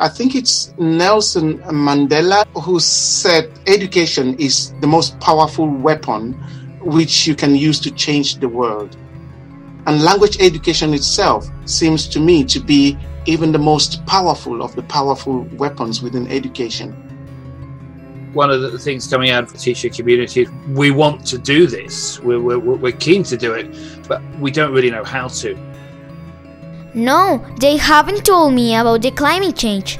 I think it's Nelson Mandela who said education is the most powerful weapon which you can use to change the world. And language education itself seems to me to be even the most powerful of the powerful weapons within education. One of the things coming out of the teacher community, we want to do this, we're, we're, we're keen to do it, but we don't really know how to. No, they haven't told me about the climate change.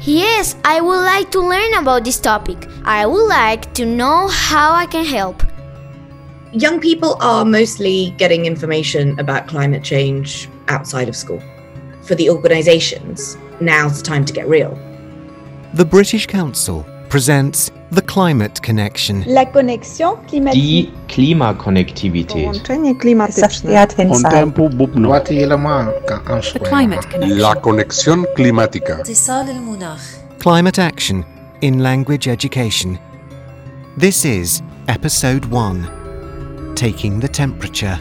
Yes, I would like to learn about this topic. I would like to know how I can help. Young people are mostly getting information about climate change outside of school. For the organisations, now's the time to get real. The British Council presents The Climate Connection. La connexion climatique. Die Klimakonnektivität. Połączenie klimatyczne. Un tempo bubno. The Climate Connection. La conexión climática. اتصال المناخ. Climate Action in Language Education. This is Episode 1 Taking the Temperature.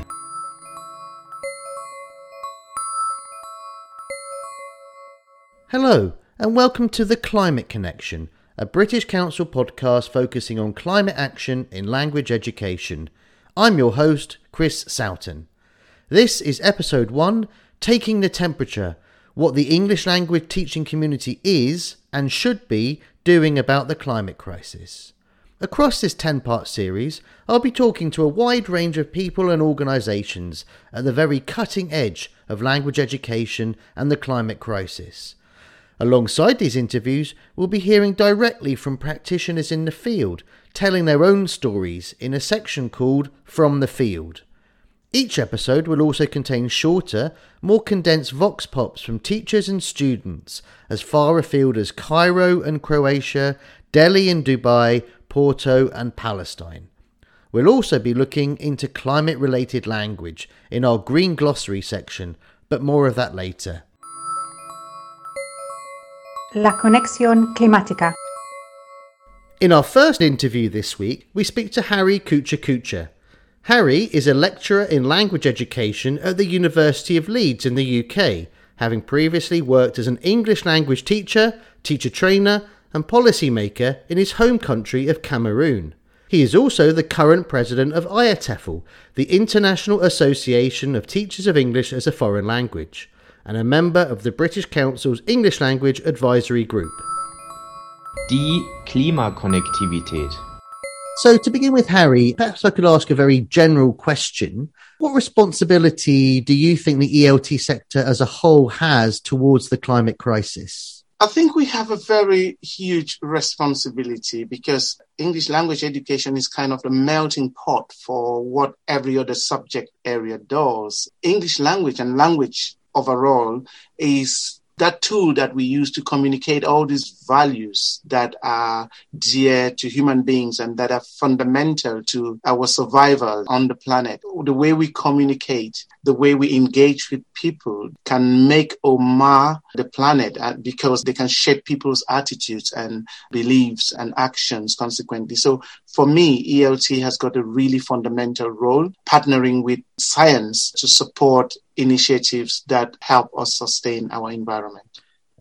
Hello, and welcome to The Climate Connection, a British Council podcast focusing on climate action in language education. I'm your host, Chris Sowton. This is Episode 1 Taking the Temperature What the English Language Teaching Community is and should be doing about the climate crisis. Across this 10 part series, I'll be talking to a wide range of people and organisations at the very cutting edge of language education and the climate crisis. Alongside these interviews, we'll be hearing directly from practitioners in the field, telling their own stories in a section called From the Field. Each episode will also contain shorter, more condensed vox pops from teachers and students as far afield as Cairo and Croatia, Delhi and Dubai, Porto and Palestine. We'll also be looking into climate related language in our Green Glossary section, but more of that later. La conexión climática. In our first interview this week, we speak to Harry Kuchah Kuchah. Harry is a lecturer in language education at the University of Leeds in the UK, having previously worked as an English language teacher, teacher trainer, and policymaker in his home country of Cameroon. He is also the current president of IATEFL, the International Association of Teachers of English as a Foreign Language, and a member of the British Council's English Language Advisory Group. Die Klimakonnektivität. So, to begin with, Harry, perhaps I could ask a very general question. What responsibility do you think the ELT sector as a whole has towards the climate crisis? I think we have a very huge responsibility because English language education is kind of the melting pot for what every other subject area does. English language and language overall is that tool that we use to communicate all these values that are dear to human beings and that are fundamental to our survival on the planet. The way we communicate, the way we engage with people can make or mar the planet uh, because they can shape people's attitudes and beliefs and actions consequently. So for me, ELT has got a really fundamental role partnering with science to support initiatives that help us sustain our environment.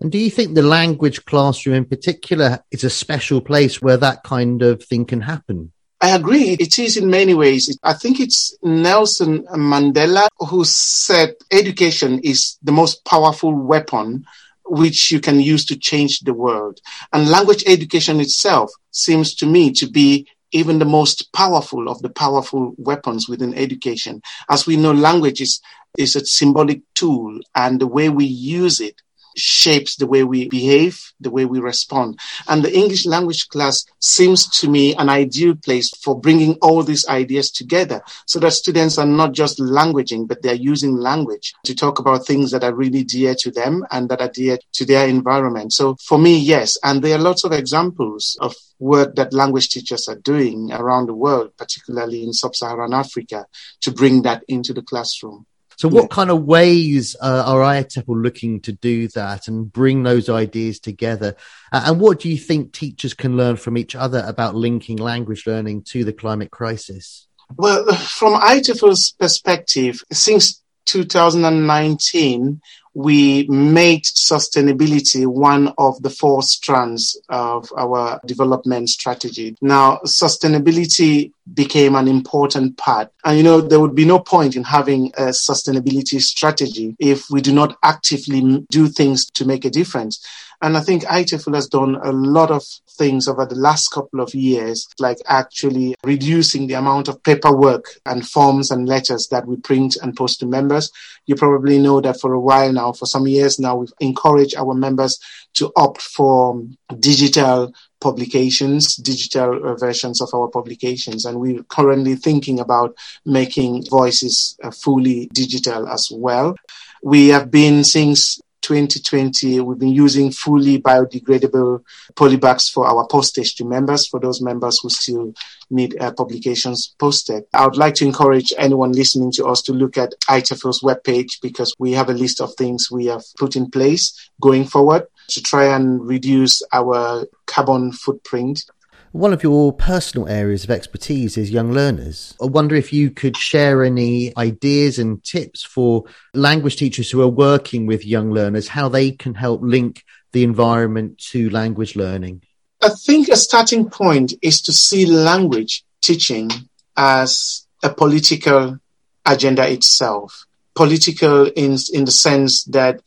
And do you think the language classroom in particular is a special place where that kind of thing can happen? I agree. It is in many ways. I think it's Nelson Mandela who said education is the most powerful weapon which you can use to change the world. And language education itself seems to me to be even the most powerful of the powerful weapons within education. As we know, language is, is a symbolic tool and the way we use it shapes the way we behave, the way we respond. And the English language class seems to me an ideal place for bringing all these ideas together so that students are not just languaging, but they're using language to talk about things that are really dear to them and that are dear to their environment. So for me, yes. And there are lots of examples of work that language teachers are doing around the world, particularly in sub-Saharan Africa, to bring that into the classroom. So, what yeah. kind of ways uh, are IATEFL looking to do that and bring those ideas together? Uh, and what do you think teachers can learn from each other about linking language learning to the climate crisis? Well, from IATEFL's perspective, since 2019, we made sustainability one of the four strands of our development strategy. Now, sustainability became an important part. And you know, there would be no point in having a sustainability strategy if we do not actively do things to make a difference. And I think IATEFL has done a lot of things over the last couple of years, like actually reducing the amount of paperwork and forms and letters that we print and post to members. You probably know that for a while now, for some years now, we've encouraged our members to opt for digital publications, digital uh, versions of our publications. And we're currently thinking about making voices uh, fully digital as well. We have been since 2020, we've been using fully biodegradable polybags for our postage to members, for those members who still need uh, publications posted. I would like to encourage anyone listening to us to look at IATEFL's webpage because we have a list of things we have put in place going forward to try and reduce our carbon footprint one of your personal areas of expertise is young learners. I wonder if you could share any ideas and tips for language teachers who are working with young learners, how they can help link the environment to language learning. I think a starting point is to see language teaching as a political agenda itself. Political in, in the sense that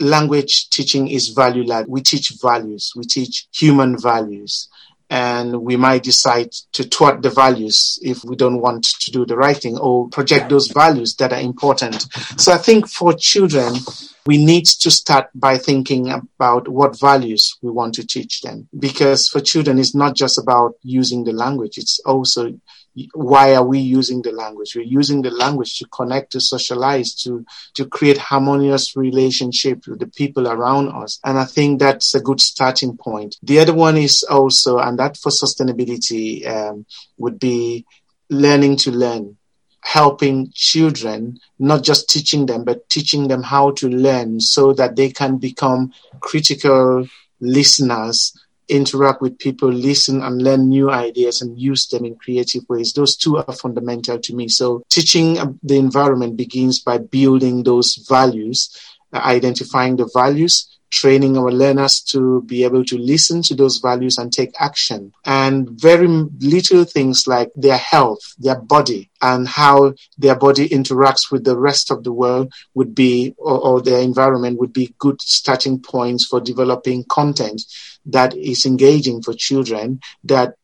language teaching is value led. We teach values. We teach human values and we might decide to thwart the values if we don't want to do the right thing or project those values that are important. So I think for children, we need to start by thinking about what values we want to teach them. Because for children, it's not just about using the language. It's also why are we using the language? We're using the language to connect, to socialize, to, to create harmonious relationships with the people around us. And I think that's a good starting point. The other one is also, and that for sustainability um, would be learning to learn helping children, not just teaching them, but teaching them how to learn so that they can become critical listeners interact with people, listen and learn new ideas and use them in creative ways. Those two are fundamental to me. So teaching the environment begins by building those values, uh, identifying the values, training our learners to be able to listen to those values and take action. And very little things like their health, their body, and how their body interacts with the rest of the world would be, or, or their environment would be good starting points for developing content that is engaging for children that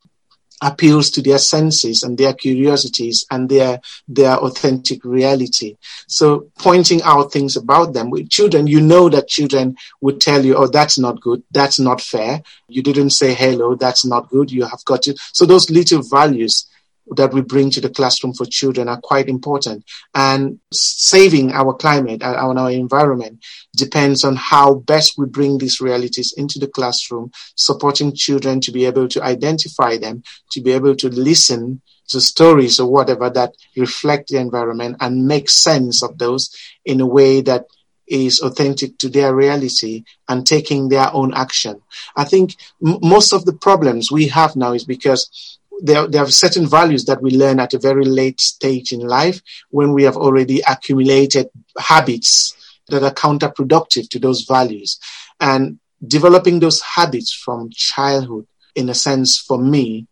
appeals to their senses and their curiosities and their their authentic reality. So pointing out things about them with children you know that children would tell you oh that's not good. That's not fair. You didn't say hello. That's not good. You have got to so those little values that we bring to the classroom for children are quite important. And saving our climate and uh, our environment depends on how best we bring these realities into the classroom, supporting children to be able to identify them, to be able to listen to stories or whatever that reflect the environment and make sense of those in a way that is authentic to their reality and taking their own action. I think m- most of the problems we have now is because there, there are certain values that we learn at a very late stage in life when we have already accumulated habits that are counterproductive to those values. And developing those habits from childhood, in a sense, for me,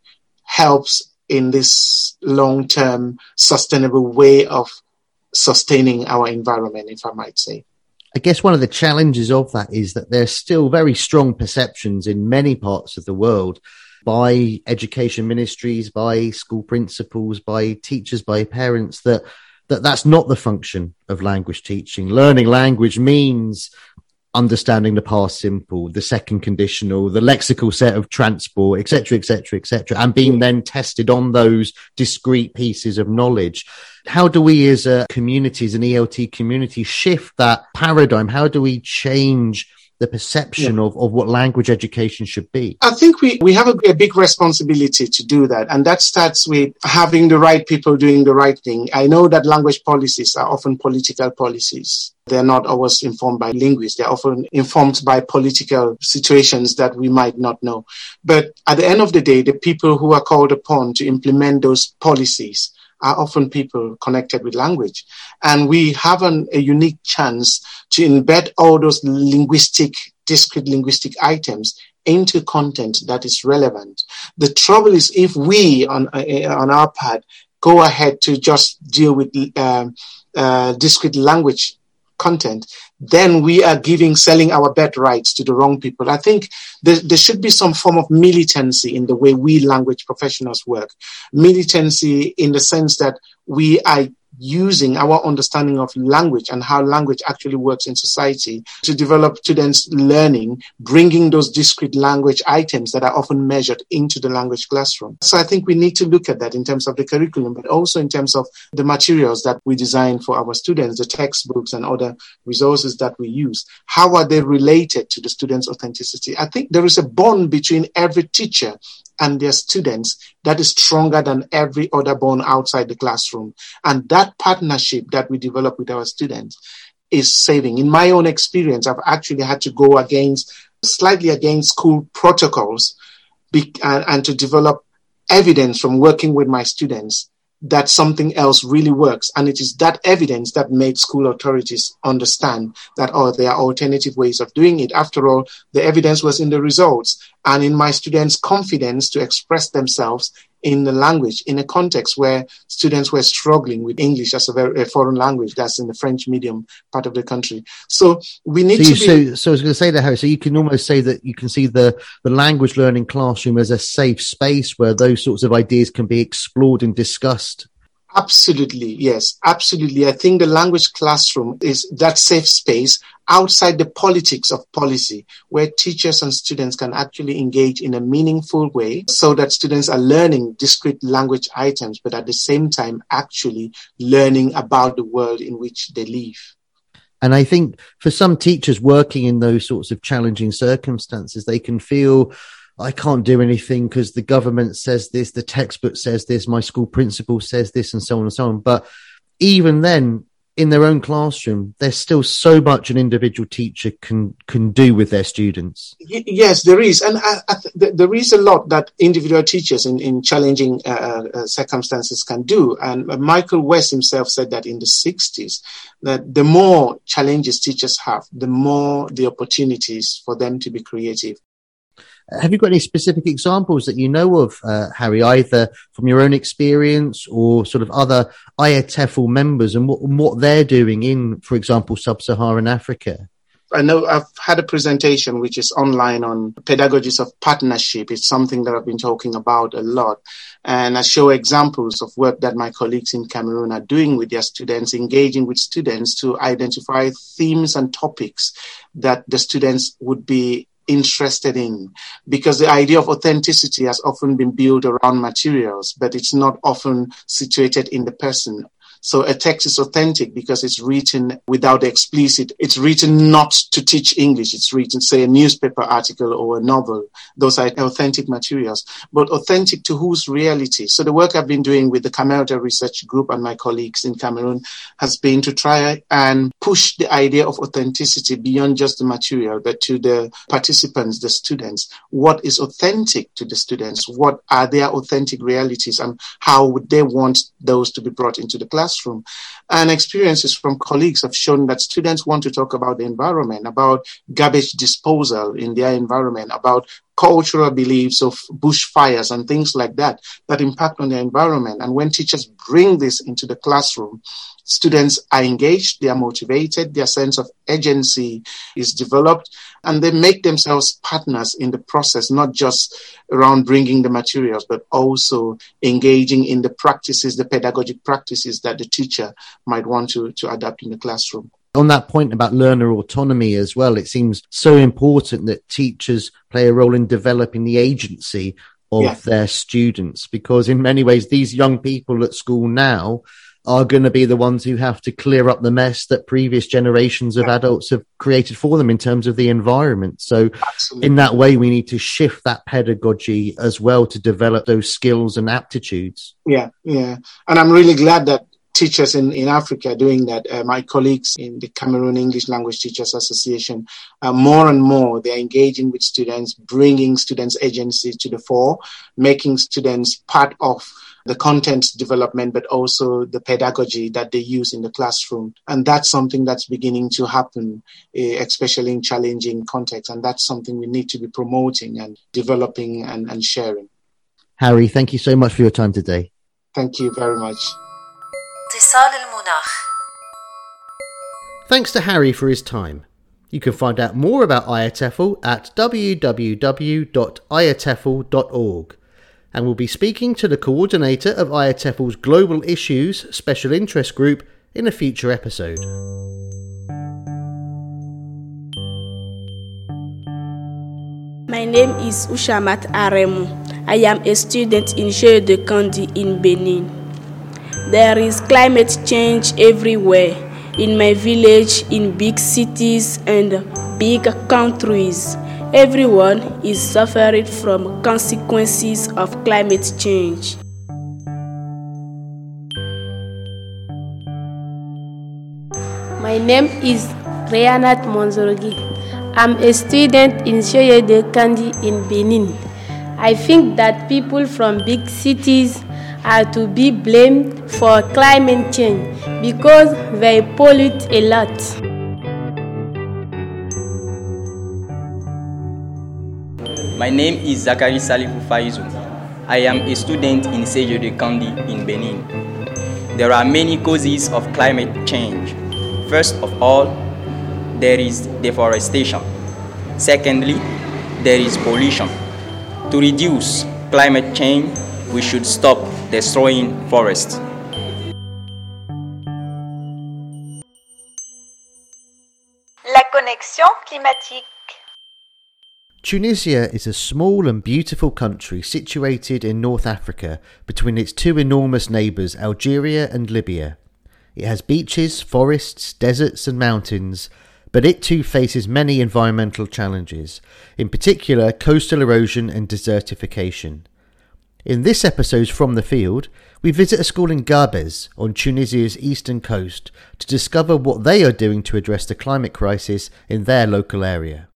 helps in this long term sustainable way of sustaining our environment, if I might say. I guess one of the challenges of that is that there's still very strong perceptions in many parts of the world by education ministries, by school principals, by teachers, by parents that that that's not the function of language teaching. Learning language means understanding the past simple, the second conditional, the lexical set of transport, etc., etc., etc., and being then tested on those discrete pieces of knowledge. How do we as a community, as an ELT community, shift that paradigm? How do we change the perception yeah. of, of what language education should be? I think we, we have a, a, big responsibility to do that. And that starts with having the right people doing the right thing. I know that language policies are often political policies. They're not always informed by linguists. They're often informed by political situations that we might not know. But at the end of the day, the people who are called upon to implement those policies are often people connected with language. And we have an, a unique chance to embed all those linguistic, discrete linguistic items into content that is relevant. The trouble is if we on, uh, on our part go ahead to just deal with uh, uh, discrete language content, then we are giving, selling our bed rights to the wrong people. I think there, there should be some form of militancy in the way we language professionals work. Militancy in the sense that we are using our understanding of language and how language actually works in society to develop students' learning, bringing those discrete language items that are often measured into the language classroom. So I think we need to look at that in terms of the curriculum, but also in terms of the materials that we design for our students, the textbooks and other resources that we use. How are they related to the students' authenticity? I think there is a bond between every teacher and their students that is stronger than every other bond outside the classroom. And that partnership that we develop with our students is saving. In my own experience, I've actually had to go against, slightly against school protocols be, and, and to develop evidence from working with my students that something else really works. And it is that evidence that made school authorities understand that, oh, there are alternative ways of doing it. After all, the evidence was in the results and in my students' confidence to express themselves in the language in a context where students were struggling with English as a, very, a foreign language that's in the French medium part of the country. So we need so to. Be- so, so I was going to say that, Harry. So you can almost say that you can see the the language learning classroom as a safe space where those sorts of ideas can be explored and discussed. Absolutely, yes, absolutely. I think the language classroom is that safe space outside the politics of policy where teachers and students can actually engage in a meaningful way so that students are learning discrete language items, but at the same time actually learning about the world in which they live. And I think for some teachers working in those sorts of challenging circumstances, they can feel I can't do anything because the government says this, the textbook says this, my school principal says this, and so on and so on. But even then, in their own classroom, there's still so much an individual teacher can can do with their students. yes, there is, and I, I th- there is a lot that individual teachers in in challenging uh, uh, circumstances can do. And Michael West himself said that in the '60s, that the more challenges teachers have, the more the opportunities for them to be creative. Have you got any specific examples that you know of, uh, Harry, either from your own experience or sort of other IATEFL members and what, what they're doing in, for example, sub-Saharan Africa? I know I've had a presentation which is online on pedagogies of partnership. It's something that I've been talking about a lot. And I show examples of work that my colleagues in Cameroon are doing with their students, engaging with students to identify themes and topics that the students would be interested in because the idea of authenticity has often been built around materials, but it's not often situated in the person so a text is authentic because it's written without explicit. It's written not to teach English. It's written, say, a newspaper article or a novel. Those are authentic materials, but authentic to whose reality? So the work I've been doing with the CAMELTA Research Group and my colleagues in Cameroon has been to try and push the idea of authenticity beyond just the material, but to the participants, the students. What is authentic to the students? What are their authentic realities and how would they want those to be brought into the class? Classroom. And experiences from colleagues have shown that students want to talk about the environment, about garbage disposal in their environment, about cultural beliefs of bushfires and things like that that impact on the environment. And when teachers bring this into the classroom, students are engaged, they are motivated, their sense of agency is developed, and they make themselves partners in the process, not just around bringing the materials, but also engaging in the practices, the pedagogic practices that the teacher might want to, to adapt in the classroom on that point about learner autonomy as well, it seems so important that teachers play a role in developing the agency of yeah. their students because in many ways these young people at school now are going to be the ones who have to clear up the mess that previous generations of adults have created for them in terms of the environment. So, Absolutely. in that way, we need to shift that pedagogy as well to develop those skills and aptitudes. Yeah, yeah. And I'm really glad that teachers in, in Africa are doing that. Uh, my colleagues in the Cameroon English Language Teachers Association, uh, more and more, they're engaging with students, bringing students' agency to the fore, making students part of the content development, but also the pedagogy that they use in the classroom. And that's something that's beginning to happen, eh, especially in challenging contexts. And that's something we need to be promoting and developing and, and sharing. Harry, thank you so much for your time today. Thank you very much. Thanks to Harry for his time. You can find out more about IATEFL at www.iatefl.org and we'll be speaking to the coordinator of IATEFL's Global Issues Special Interest Group in a future episode. My name is Ushamat Aremu. I am a student in Cheo de Kandi in Benin. There is climate change everywhere in my village, in big cities, and big countries. Everyone is suffering from consequences of climate change. My name is Reyanat Monzorogi. I'm a student in Shoye de Kandi in Benin. I think that people from big cities are to be blamed for climate change because they pollute a lot. My name is Zachary Salifu Faizu. I am a student in Sejo de Kandi in Benin. There are many causes of climate change. First of all, there is deforestation. Secondly, there is pollution. To reduce climate change, we should stop destroying forests. La connexion climatique. Tunisia is a small and beautiful country situated in North Africa between its two enormous neighbours, Algeria and Libya. It has beaches, forests, deserts, and mountains, but it too faces many environmental challenges, in particular coastal erosion and desertification. In this episode from the field, we visit a school in Gabes on Tunisia's eastern coast to discover what they are doing to address the climate crisis in their local area.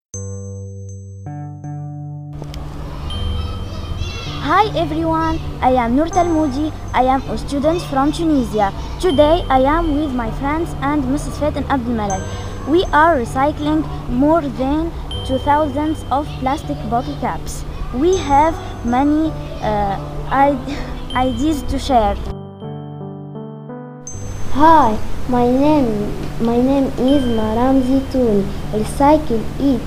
Hi everyone, I am Nur Talmoudi. I am a student from Tunisia. Today I am with my friends and Mrs. Fatin Abdelmalek. We are recycling more than 2000 of plastic bottle caps. We have many uh, ideas to share. Hi, my name my name is Maram Zitoun. Recycle it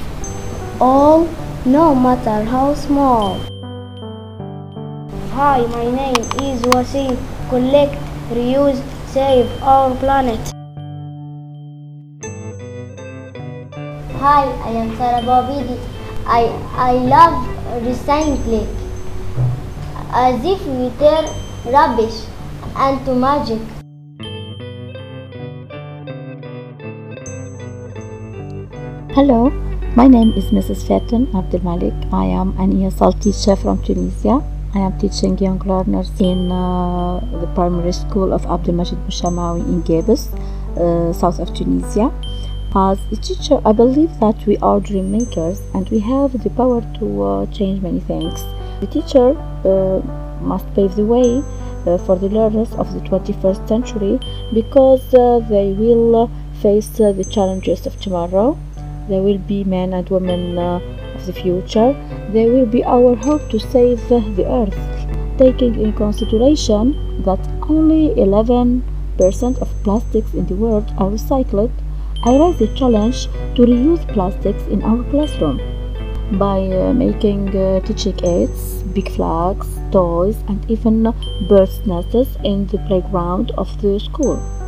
all, no matter how small. Hi, my name is Wasim. Collect, reuse, save our planet. Hi, I am Sarah Babidi. I, I love recycling. As if we turn rubbish into magic. Hello, my name is Mrs. Fatin Abdelmalik. I am an ESL teacher from Tunisia. I am teaching young learners in uh, the primary school of Abdelmajid Bouchamawi in Gabes, uh, south of Tunisia. As a teacher, I believe that we are dream makers and we have the power to uh, change many things. The teacher uh, must pave the way uh, for the learners of the 21st century because uh, they will face the challenges of tomorrow. There will be men and women the future. They will be our hope to save the earth. Taking in consideration that only 11% of plastics in the world are recycled, I raise the challenge to reuse plastics in our classroom by uh, making uh, teaching aids, big flags, toys, and even birds' nests in the playground of the school.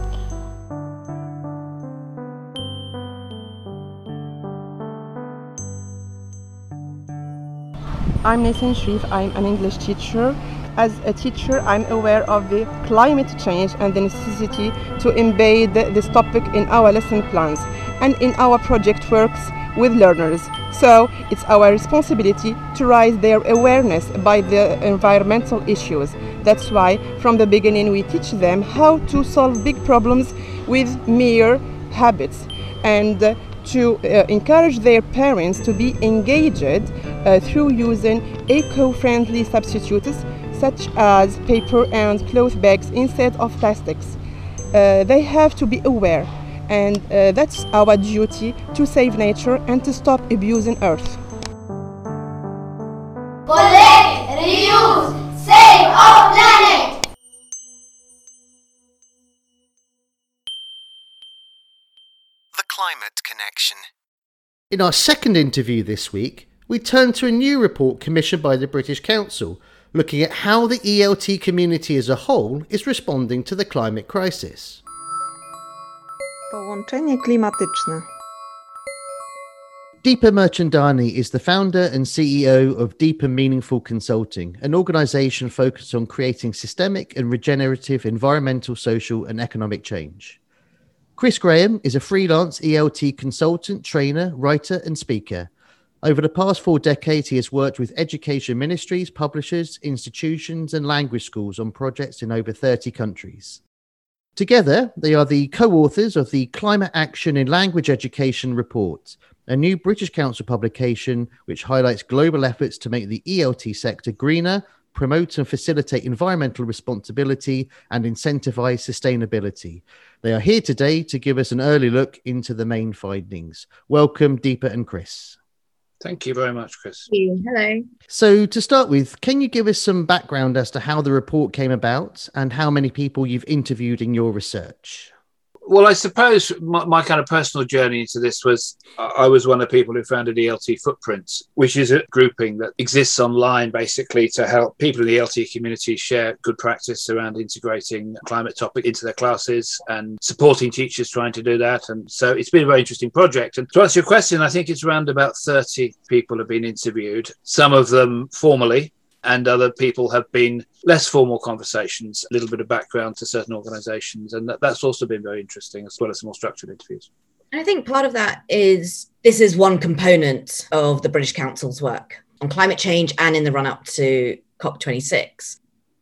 I'm Nathan Sharif. I'm an English teacher. As a teacher, I'm aware of the climate change and the necessity to embed this topic in our lesson plans and in our project works with learners. So it's our responsibility to raise their awareness by the environmental issues. That's why from the beginning we teach them how to solve big problems with mere habits and to uh, encourage their parents to be engaged uh, through using eco-friendly substitutes such as paper and cloth bags instead of plastics. Uh, they have to be aware, and uh, that's our duty to save nature and to stop abusing Earth. Collect, reuse, save our planet! The Climate Connection. In our second interview this week, we turn to a new report commissioned by the British Council looking at how the ELT community as a whole is responding to the climate crisis. Połączenie klimatyczne. Deepa Mirchandani is the founder and CEO of Deepa Meaningful Consulting, an organization focused on creating systemic and regenerative environmental, social, and economic change. Chris Graham is a freelance ELT consultant, trainer, writer, and speaker. Over the past four decades, he has worked with education ministries, publishers, institutions, and language schools on projects in over 30 countries. Together, they are the co authors of the Climate Action in Language Education report, a new British Council publication which highlights global efforts to make the ELT sector greener, promote and facilitate environmental responsibility, and incentivize sustainability. They are here today to give us an early look into the main findings. Welcome, Deepa and Chris. Thank you very much, Chris. Hello. So, to start with, can you give us some background as to how the report came about and how many people you've interviewed in your research? Well, I suppose my, my, kind of personal journey into this was I was one of the people who founded ELT Footprints, which is a grouping that exists online basically to help people in the ELT community share good practice around integrating climate topic into their classes and supporting teachers trying to do that. And so it's been a very interesting project. And to answer your question, I think it's around about 30 people have been interviewed, some of them formally, and other people have been less formal conversations, a little bit of background to certain organizations. And that, that's also been very interesting, as well as some more structured interviews. And I think part of that is this is one component of the British Council's work on climate change and in the run up to COP26.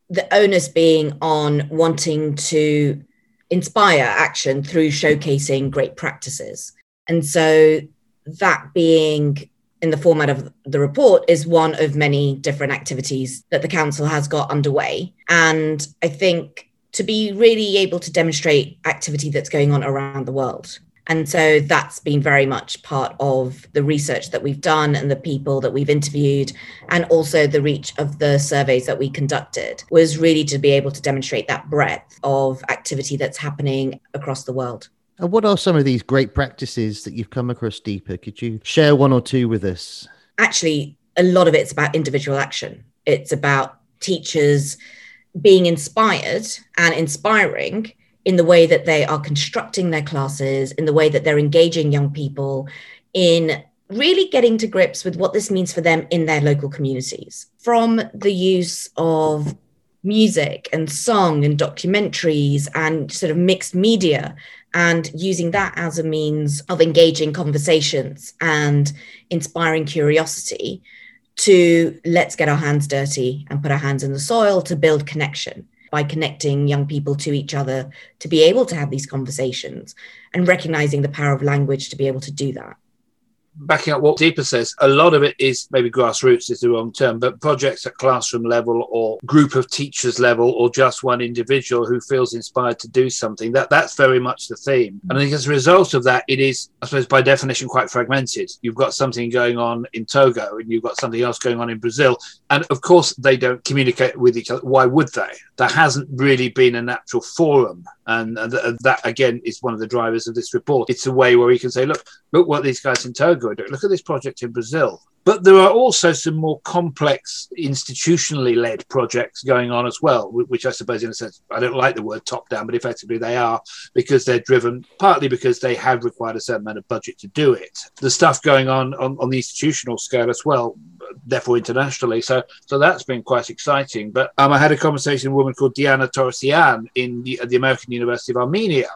The onus being on wanting to inspire action through showcasing great practices. And so that being in the format of the report is one of many different activities that the council has got underway. And I think to be really able to demonstrate activity that's going on around the world. And so that's been very much part of the research that we've done and the people that we've interviewed, and also the reach of the surveys that we conducted was really to be able to demonstrate that breadth of activity that's happening across the world. And what are some of these great practices that you've come across Deepa? Could you share one or two with us? Actually, a lot of it's about individual action. It's about teachers being inspired and inspiring in the way that they are constructing their classes, in the way that they're engaging young people, in really getting to grips with what this means for them in their local communities. From the use of music and song and documentaries and sort of mixed media and using that as a means of engaging conversations and inspiring curiosity to let's get our hands dirty and put our hands in the soil to build connection by connecting young people to each other to be able to have these conversations and recognizing the power of language to be able to do that backing up what Deepa says, a lot of it is maybe grassroots is the wrong term, but projects at classroom level or group of teachers level or just one individual who feels inspired to do something. That that's very much the theme. And I think as a result of that, it is, I suppose, by definition, quite fragmented. You've got something going on in Togo and you've got something else going on in Brazil. And of course, they don't communicate with each other. Why would they? There hasn't really been a natural forum. And that, again, is one of the drivers of this report. It's a way where we can say, look, look what these guys in Togo Look at this project in Brazil. But there are also some more complex, institutionally led projects going on as well, which I suppose, in a sense, I don't like the word top down, but effectively they are because they're driven partly because they have required a certain amount of budget to do it. The stuff going on on, on the institutional scale as well, therefore internationally. So, so that's been quite exciting. But um, I had a conversation with a woman called Diana Torosian in the, the American University of Armenia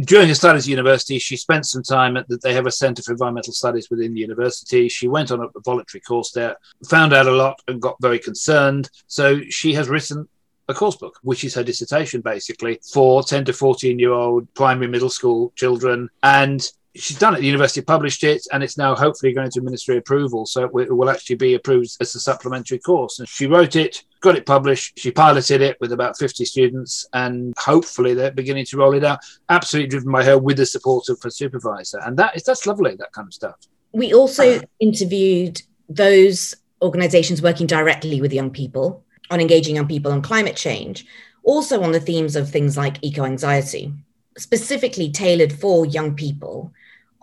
during her studies at university, she spent some time at that. They have a Centre for Environmental Studies within the university. She went on a, a voluntary course there, found out a lot, and got very concerned. So she has written a course book, which is her dissertation basically for 10 to 14 year old primary middle school children. And she's done it. The university published it, and it's now hopefully going to ministry approval. So it will actually be approved as a supplementary course. And she wrote it, got it published. She piloted it with about 50 students, and hopefully they're beginning to roll it out. Absolutely driven by her with the support of her supervisor, and that is that's lovely. That kind of stuff. We also interviewed those organizations working directly with young people on engaging young people on climate change, also on the themes of things like eco anxiety, specifically tailored for young people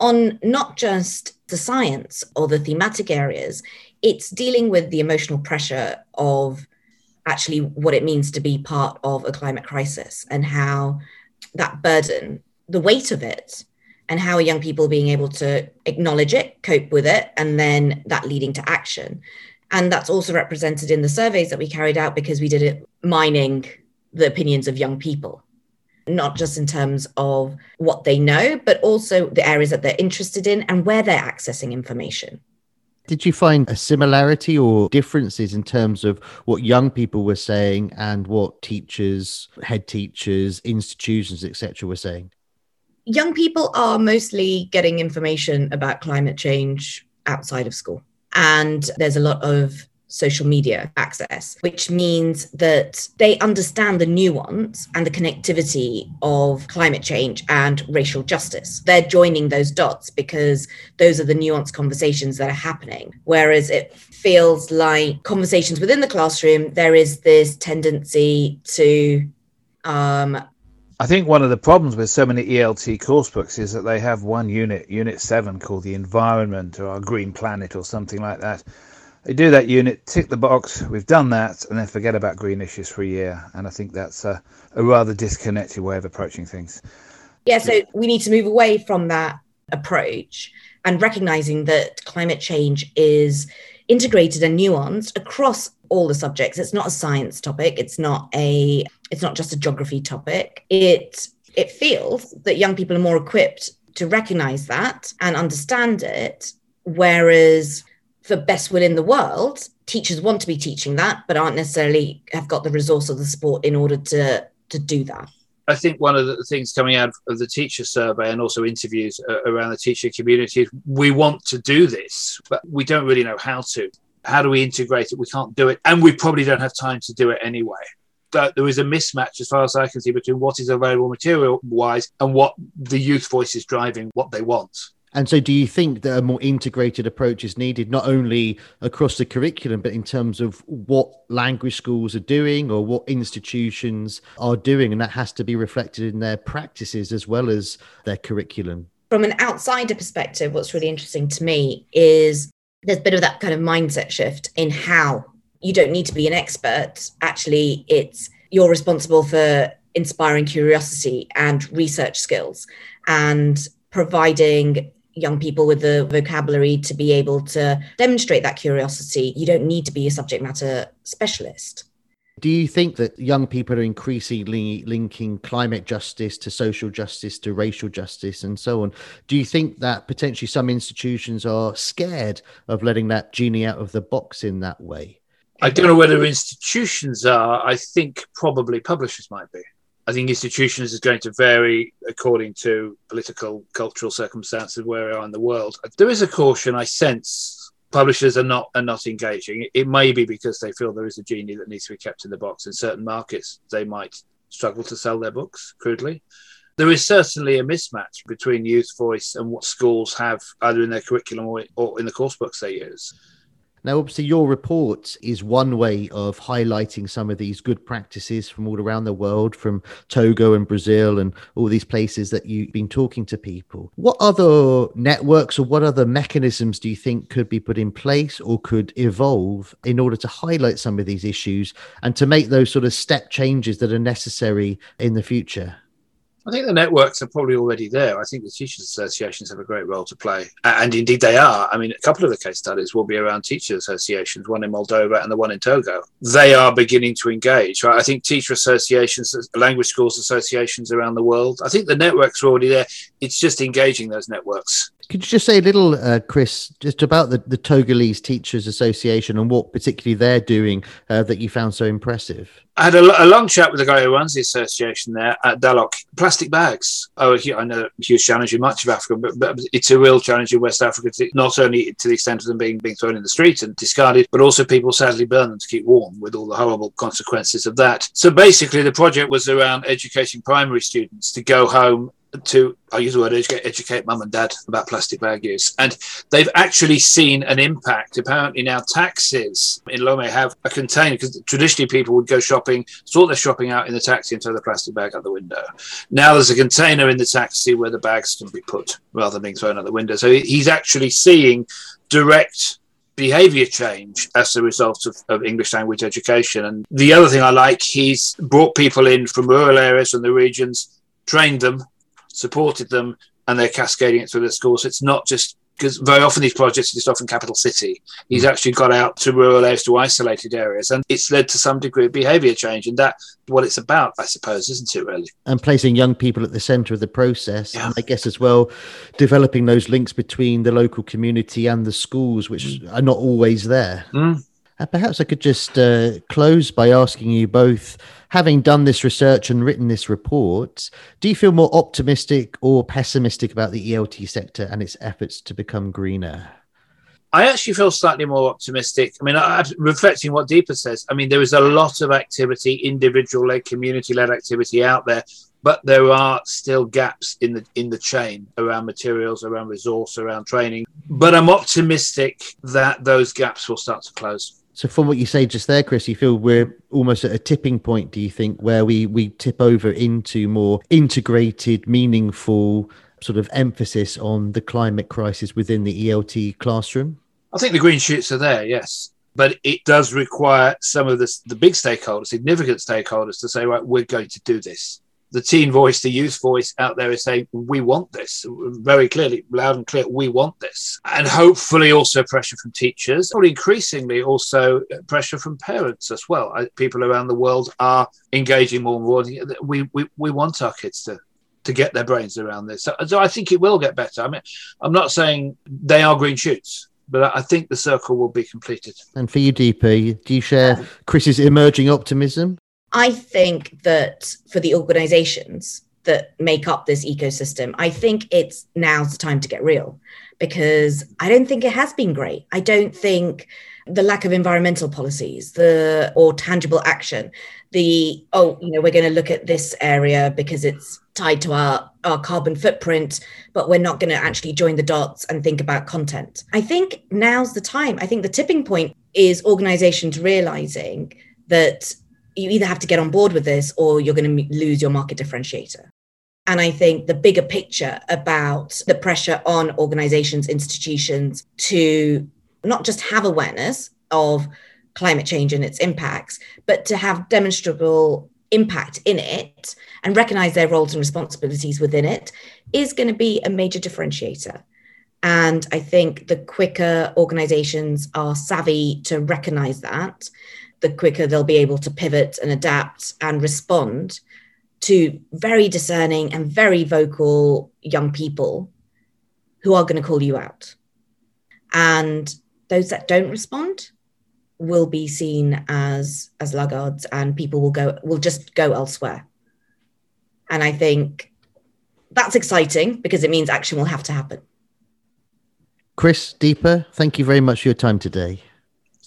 on not just the science or the thematic areas, it's dealing with the emotional pressure of actually what it means to be part of a climate crisis and how that burden, the weight of it, and how are young people being able to acknowledge it, cope with it, and then that leading to action. And that's also represented in the surveys that we carried out because we did it mining the opinions of young people not just in terms of what they know, but also the areas that they're interested in and where they're accessing information. Did you find a similarity or differences in terms of what young people were saying and what teachers, head teachers, institutions, etc., were saying? Young people are mostly getting information about climate change outside of school. And there's a lot of social media access, which means that they understand the nuance and the connectivity of climate change and racial justice. They're joining those dots because those are the nuanced conversations that are happening. Whereas it feels like conversations within the classroom, there is this tendency to um, I think one of the problems with so many ELT coursebooks is that they have one unit, Unit 7, called the Environment or our Green Planet or something like that. They do that unit, tick the box, we've done that, and then forget about green issues for a year. And I think that's a, a rather disconnected way of approaching things. Yeah, so we need to move away from that approach and recognizing that climate change is integrated and nuanced across all the subjects. It's not a science topic, it's not a it's not just a geography topic. It it feels that young people are more equipped to recognize that and understand it whereas for best will in the world, teachers want to be teaching that, but aren't necessarily have got the resource or the support in order to to do that. I think one of the things coming out of the teacher survey and also interviews uh, around the teacher community is we want to do this, but we don't really know how to. How do we integrate it? We can't do it, and we probably don't have time to do it anyway. But there is a mismatch, as far as I can see, between what is available material wise and what the youth voice is driving, what they want. And so, do you think that a more integrated approach is needed, not only across the curriculum, but in terms of what language schools are doing or what institutions are doing? And that has to be reflected in their practices as well as their curriculum. From an outsider perspective, what's really interesting to me is there's a bit of that kind of mindset shift in how you don't need to be an expert. Actually, it's you're responsible for inspiring curiosity and research skills and providing young people with the vocabulary to be able to demonstrate that curiosity. You don't need to be a subject matter specialist. Do you think that young people are increasingly linking climate justice to social justice, to racial justice, and so on? Do you think that potentially some institutions are scared of letting that genie out of the box in that way? I don't know whether institutions are. I think probably publishers might be. I think institutions is going to vary according to political, cultural circumstances where we are in the world. There is a caution I sense publishers are not are not engaging. It may be because they feel there is a genie that needs to be kept in the box. In certain markets, they might struggle to sell their books crudely. There is certainly a mismatch between youth voice and what schools have either in their curriculum or, or in the course books they use. Now, obviously, your report is one way of highlighting some of these good practices from all around the world, from Togo and Brazil and all these places that you've been talking to people. What other networks or what other mechanisms do you think could be put in place or could evolve in order to highlight some of these issues and to make those sort of step changes that are necessary in the future? I think the networks are probably already there. I think the teachers' associations have a great role to play. And indeed, they are. I mean, a couple of the case studies will be around teacher associations, one in Moldova and the one in Togo. They are beginning to engage. Right? I think teacher associations, language schools associations around the world, I think the networks are already there. It's just engaging those networks. Could you just say a little, uh, Chris, just about the, the Togolese Teachers Association and what particularly they're doing uh, that you found so impressive? I had a, a, long chat with the guy who runs the association there at Dalok. Plastic bags. Oh, I know a huge challenge in much of Africa, but, but, it's a real challenge in West Africa, to, not only to the extent of them being, being thrown in the street and discarded, but also people sadly burn them to keep warm with all the horrible consequences of that. So basically, the project was around educating primary students to go home to I use the word educate, educate mum and dad about plastic bag use, and they've actually seen an impact. Apparently now taxis in Lomé have a container because traditionally people would go shopping, sort their shopping out in the taxi and throw the plastic bag out the window. Now there's a container in the taxi where the bags can be put rather than being thrown out the window. So he's actually seeing direct behavior change as a result of, of, English language education. And the other thing I like, he's brought people in from rural areas and the regions, trained them, supported them, and they're cascading it through the schools. So it's not just because very often these projects are just often capital city. He's mm. actually got out to rural areas, to isolated areas, and it's led to some degree of behaviour change. And that's what it's about, I suppose, isn't it, really? And placing young people at the centre of the process. Yeah. And I guess as well, developing those links between the local community and the schools, which mm. are not always there. Mm. And perhaps I could just uh, close by asking you both having done this research and written this report, do you feel more optimistic or pessimistic about the ELT sector and its efforts to become greener? I actually feel slightly more optimistic. I mean, I, reflecting what Deepa says, I mean, there is a lot of activity, individual led, community led activity out there, but there are still gaps in the in the chain around materials, around resource, around training. But I'm optimistic that those gaps will start to close. So, from what you say just there, Chris, you feel we're almost at a tipping point. Do you think where we we tip over into more integrated, meaningful sort of emphasis on the climate crisis within the ELT classroom? I think the green shoots are there, yes, but it does require some of the the big stakeholders, significant stakeholders, to say, right, we're going to do this the teen voice, the youth voice out there is saying, we want this very clearly, loud and clear, we want this. And hopefully also pressure from teachers, or increasingly also pressure from parents as well. People around the world are engaging more and more. We, we, we want our kids to to get their brains around this. So, so I think it will get better. I mean, I'm not saying they are green shoots but I think the circle will be completed. And for you, Deepa, do you share Chris's emerging optimism? I think that for the organizations that make up this ecosystem, I think it's now's the time to get real because I don't think it has been great. I don't think the lack of environmental policies, the or tangible action, the oh, you know, we're going to look at this area because it's tied to our, our carbon footprint, but we're not going to actually join the dots and think about content. I think now's the time. I think the tipping point is organizations realizing that you either have to get on board with this or you're going to lose your market differentiator. And I think the bigger picture about the pressure on organizations, institutions to not just have awareness of climate change and its impacts, but to have demonstrable impact in it and recognize their roles and responsibilities within it is going to be a major differentiator. And I think the quicker organizations are savvy to recognize that the quicker they'll be able to pivot and adapt and respond to very discerning and very vocal young people who are going to call you out. And those that don't respond will be seen as as laggards and people will go will just go elsewhere. And I think that's exciting because it means action will have to happen. Chris Deepa, thank you very much for your time today.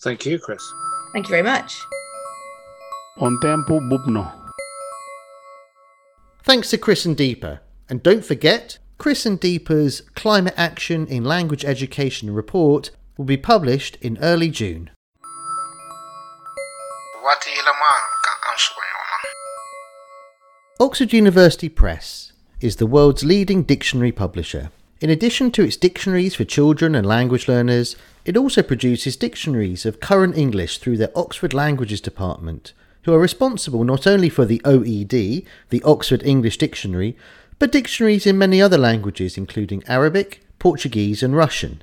Thank you, Chris. Thank you very much. On tempo bubno. Thanks to Chris and Deepa. And don't forget, Chris and Deepa's Climate Action in Language Education report will be published in early June. Oxford University Press is the world's leading dictionary publisher. In addition to its dictionaries for children and language learners, it also produces dictionaries of current English through their Oxford Languages Department, who are responsible not only for the OED, the Oxford English Dictionary, but dictionaries in many other languages, including Arabic, Portuguese, and Russian.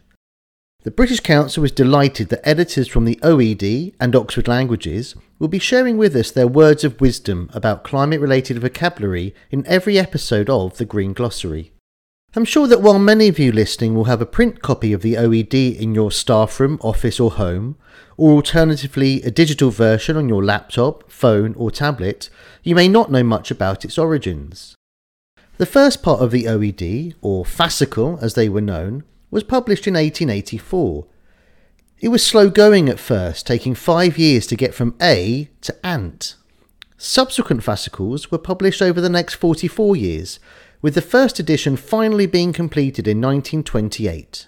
The British Council is delighted that editors from the OED and Oxford Languages will be sharing with us their words of wisdom about climate related vocabulary in every episode of the Green Glossary. I'm sure that while many of you listening will have a print copy of the OED in your staff room, office, or home, or alternatively a digital version on your laptop, phone, or tablet, you may not know much about its origins. The first part of the OED, or fascicle as they were known, was published in 1884. It was slow going at first, taking five years to get from A to Ant. Subsequent fascicles were published over the next 44 years, with the first edition finally being completed in 1928.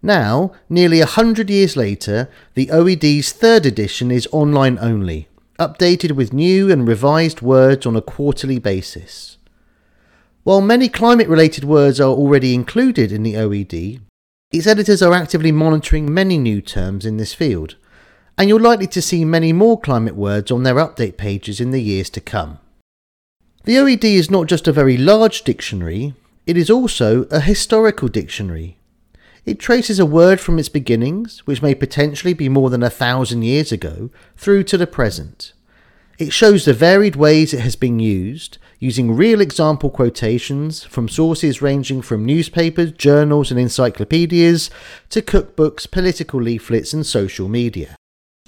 Now, nearly a hundred years later, the OED's third edition is online only, updated with new and revised words on a quarterly basis. While many climate related words are already included in the OED, its editors are actively monitoring many new terms in this field, and you're likely to see many more climate words on their update pages in the years to come. The OED is not just a very large dictionary, it is also a historical dictionary. It traces a word from its beginnings, which may potentially be more than a thousand years ago, through to the present. It shows the varied ways it has been used, using real example quotations from sources ranging from newspapers, journals, and encyclopedias to cookbooks, political leaflets, and social media.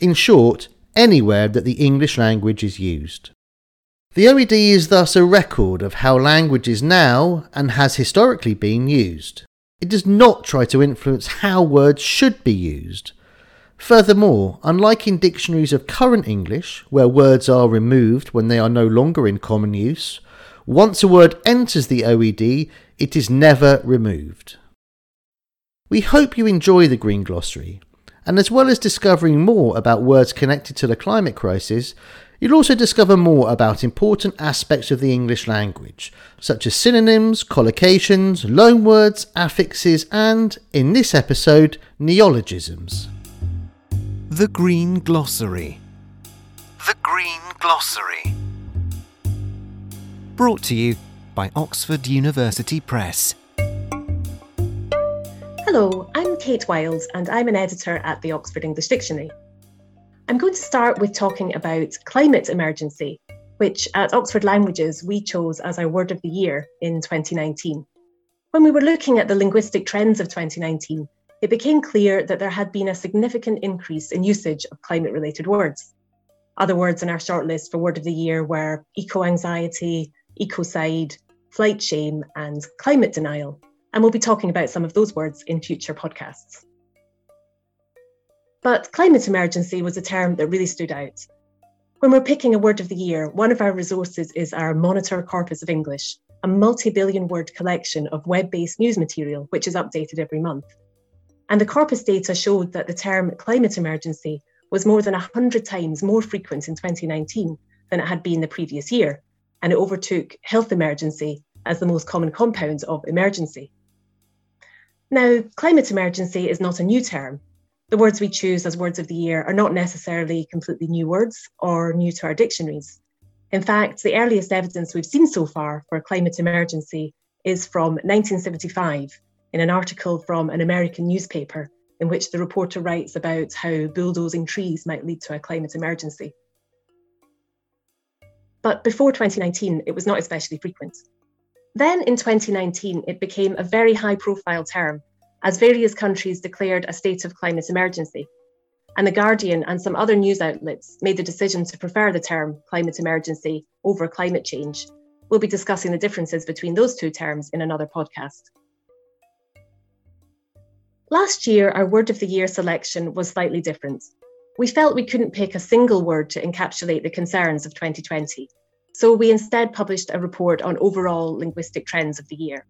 In short, anywhere that the English language is used. The OED is thus a record of how language is now and has historically been used. It does not try to influence how words should be used. Furthermore, unlike in dictionaries of current English, where words are removed when they are no longer in common use, once a word enters the OED, it is never removed. We hope you enjoy the Green Glossary, and as well as discovering more about words connected to the climate crisis, You'll also discover more about important aspects of the English language, such as synonyms, collocations, loanwords, affixes, and, in this episode, neologisms. The Green Glossary. The Green Glossary. Brought to you by Oxford University Press. Hello, I'm Kate Wiles, and I'm an editor at the Oxford English Dictionary. I'm going to start with talking about climate emergency, which at Oxford Languages we chose as our word of the year in 2019. When we were looking at the linguistic trends of 2019, it became clear that there had been a significant increase in usage of climate related words. Other words in our shortlist for word of the year were eco anxiety, ecocide, flight shame, and climate denial. And we'll be talking about some of those words in future podcasts. But climate emergency was a term that really stood out. When we're picking a word of the year, one of our resources is our Monitor Corpus of English, a multi billion word collection of web based news material, which is updated every month. And the corpus data showed that the term climate emergency was more than 100 times more frequent in 2019 than it had been the previous year, and it overtook health emergency as the most common compound of emergency. Now, climate emergency is not a new term, the words we choose as words of the year are not necessarily completely new words or new to our dictionaries. In fact, the earliest evidence we've seen so far for a climate emergency is from 1975 in an article from an American newspaper in which the reporter writes about how bulldozing trees might lead to a climate emergency. But before 2019, it was not especially frequent. Then in 2019, it became a very high profile term as various countries declared a state of climate emergency. And The Guardian and some other news outlets made the decision to prefer the term climate emergency over climate change. We'll be discussing the differences between those two terms in another podcast. Last year, our word of the year selection was slightly different. We felt we couldn't pick a single word to encapsulate the concerns of 2020. So we instead published a report on overall linguistic trends of the year.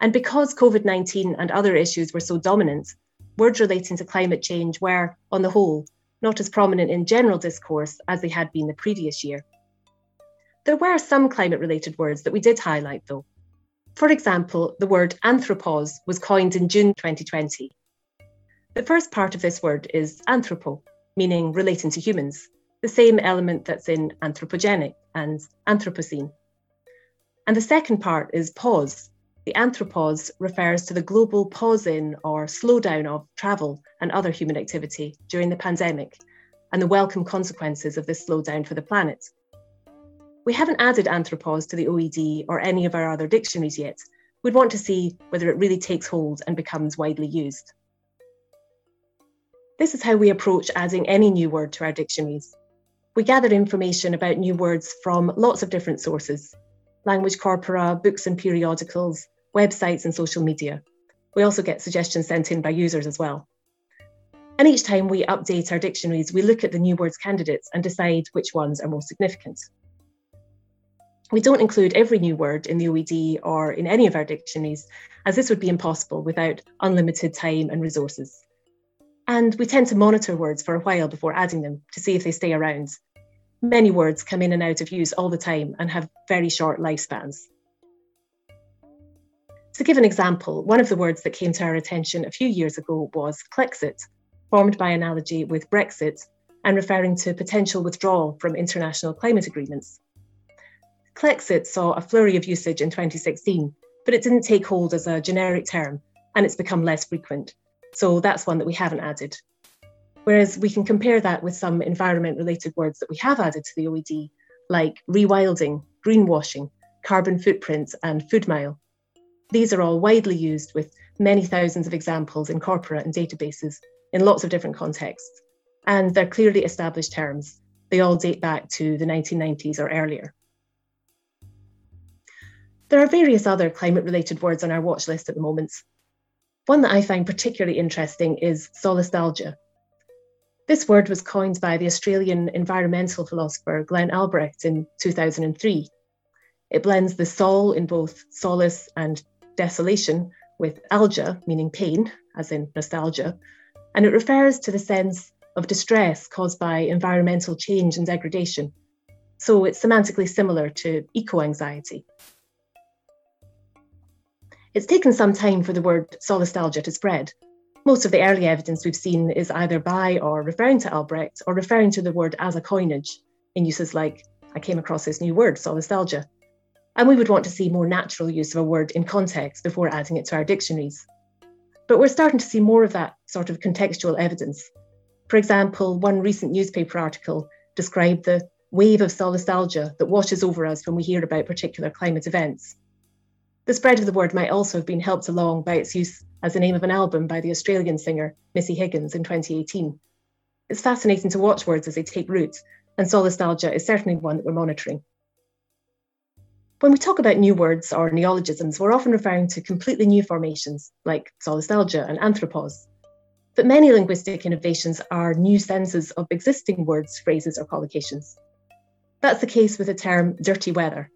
And because COVID 19 and other issues were so dominant, words relating to climate change were, on the whole, not as prominent in general discourse as they had been the previous year. There were some climate related words that we did highlight, though. For example, the word anthropause was coined in June 2020. The first part of this word is anthropo, meaning relating to humans, the same element that's in anthropogenic and anthropocene. And the second part is pause, the anthropause refers to the global pause in or slowdown of travel and other human activity during the pandemic and the welcome consequences of this slowdown for the planet. We haven't added anthropause to the OED or any of our other dictionaries yet, We'd want to see whether it really takes hold and becomes widely used. This is how we approach adding any new word to our dictionaries. We gather information about new words from lots of different sources language corpora, books and periodicals, websites, and social media. We also get suggestions sent in by users as well. And each time we update our dictionaries, we look at the new words candidates and decide which ones are most significant. We don't include every new word in the OED or in any of our dictionaries, as this would be impossible without unlimited time and resources. And we tend to monitor words for a while before adding them to see if they stay around. Many words come in and out of use all the time and have very short lifespans. To give an example, one of the words that came to our attention a few years ago was Clexit, formed by analogy with Brexit and referring to potential withdrawal from international climate agreements. Clexit saw a flurry of usage in 2016, but it didn't take hold as a generic term and it's become less frequent. So that's one that we haven't added. Whereas we can compare that with some environment related words that we have added to the OED, like rewilding, greenwashing, carbon footprint, and food mile. These are all widely used with many thousands of examples in corpora and databases in lots of different contexts. And they're clearly established terms. They all date back to the 1990s or earlier. There are various other climate related words on our watch list at the moment. One that I find particularly interesting is solastalgia. This word was coined by the Australian environmental philosopher Glenn Albrecht in 2003. It blends the sol in both solace and desolation with algia, meaning pain, as in nostalgia, and it refers to the sense of distress caused by environmental change and degradation. So it's semantically similar to eco anxiety. It's taken some time for the word solastalgia to spread. Most of the early evidence we've seen is either by or referring to Albrecht or referring to the word as a coinage in uses like, I came across this new word, solastalgia. And we would want to see more natural use of a word in context before adding it to our dictionaries. But we're starting to see more of that sort of contextual evidence. For example, one recent newspaper article described the wave of solastalgia that washes over us when we hear about particular climate events. The spread of the word might also have been helped along by its use as the name of an album by the Australian singer Missy Higgins in 2018. It's fascinating to watch words as they take root, and solastalgia is certainly one that we're monitoring. When we talk about new words or neologisms, we're often referring to completely new formations like solastalgia and anthropause. But many linguistic innovations are new senses of existing words, phrases, or collocations. That's the case with the term dirty weather,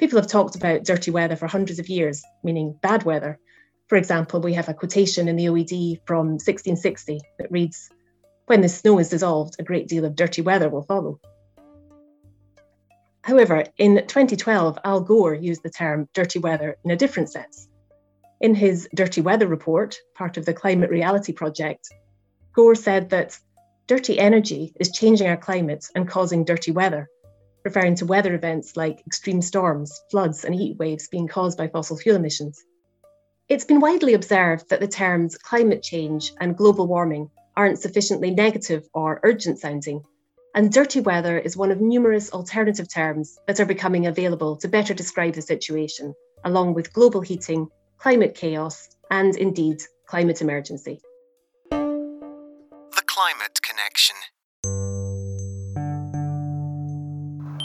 People have talked about dirty weather for hundreds of years, meaning bad weather. For example, we have a quotation in the OED from 1660 that reads, When the snow is dissolved, a great deal of dirty weather will follow. However, in 2012, Al Gore used the term dirty weather in a different sense. In his Dirty Weather report, part of the Climate Reality Project, Gore said that dirty energy is changing our climate and causing dirty weather, referring to weather events like extreme storms, floods, and heat waves being caused by fossil fuel emissions. It's been widely observed that the terms climate change and global warming aren't sufficiently negative or urgent sounding, and dirty weather is one of numerous alternative terms that are becoming available to better describe the situation, along with global heating, climate chaos, and indeed, climate emergency. The Climate Connection.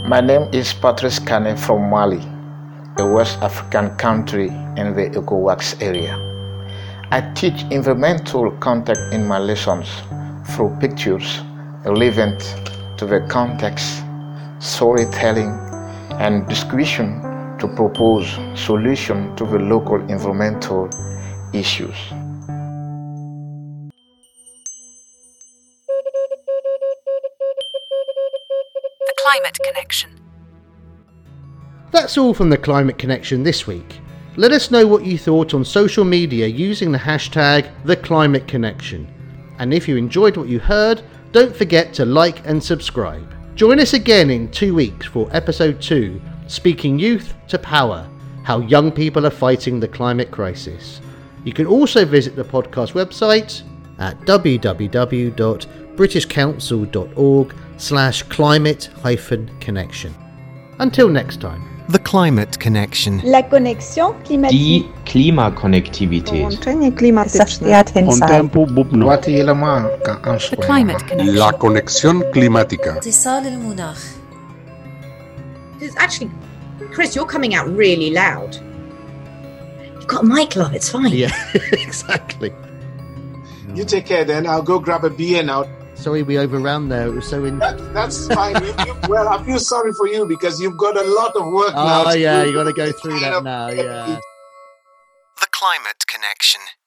My name is Patrice Kane from Mali, a West African country in the ECOWAS area. I teach environmental contact in my lessons through pictures relevant to the context, storytelling, and discussion to propose solutions to the local environmental issues. The Climate Connection. That's all from the Climate Connection this week. Let us know what you thought on social media using the hashtag The Climate Connection. And if you enjoyed what you heard, don't forget to like and subscribe. Join us again in two weeks for episode 2 Speaking Youth to Power How Young People Are Fighting the Climate Crisis. You can also visit the podcast website at www.britishcouncil.org slash climate hyphen connection. Until next time. The Climate Connection. La connexion climatique. Die Klimakonnektivität. Połączenie klimatyczne. On tempo bubno. The climate connection. La conexión climática. اتصال المناخ. Because actually, Chris, you're coming out really loud. You've got a mic, love. It's fine. Yeah, exactly. You take care then. I'll go grab a beer now. Sorry, we overran there. It was so in. That's fine. you, you, well, I feel sorry for you because you've got a lot of work oh, now. Oh yeah, you got to go through that now. Yeah. The Climate Connection.